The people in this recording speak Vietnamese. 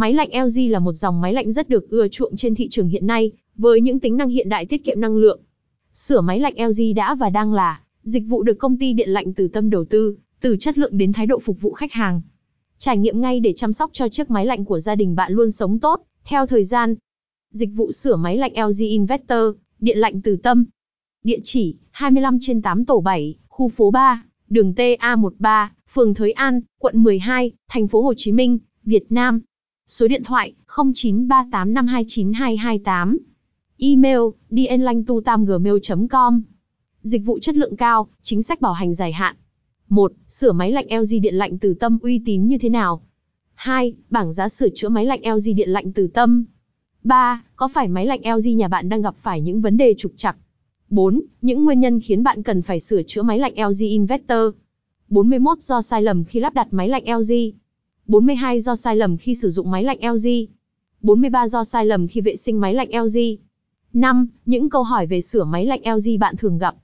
Máy lạnh LG là một dòng máy lạnh rất được ưa chuộng trên thị trường hiện nay, với những tính năng hiện đại tiết kiệm năng lượng. Sửa máy lạnh LG đã và đang là dịch vụ được công ty điện lạnh từ tâm đầu tư, từ chất lượng đến thái độ phục vụ khách hàng. Trải nghiệm ngay để chăm sóc cho chiếc máy lạnh của gia đình bạn luôn sống tốt, theo thời gian. Dịch vụ sửa máy lạnh LG Investor điện lạnh từ tâm. Địa chỉ 25 trên 8 tổ 7, khu phố 3, đường TA13, phường Thới An, quận 12, thành phố Hồ Chí Minh, Việt Nam. Số điện thoại 0938529228. Email dinhlanhtuat@gmail.com, Dịch vụ chất lượng cao, chính sách bảo hành dài hạn. 1. Sửa máy lạnh LG điện lạnh từ tâm uy tín như thế nào? 2. Bảng giá sửa chữa máy lạnh LG điện lạnh từ tâm. 3. Có phải máy lạnh LG nhà bạn đang gặp phải những vấn đề trục trặc? 4. Những nguyên nhân khiến bạn cần phải sửa chữa máy lạnh LG Inverter. 41 do sai lầm khi lắp đặt máy lạnh LG. 42 do sai lầm khi sử dụng máy lạnh LG. 43 do sai lầm khi vệ sinh máy lạnh LG. 5. Những câu hỏi về sửa máy lạnh LG bạn thường gặp.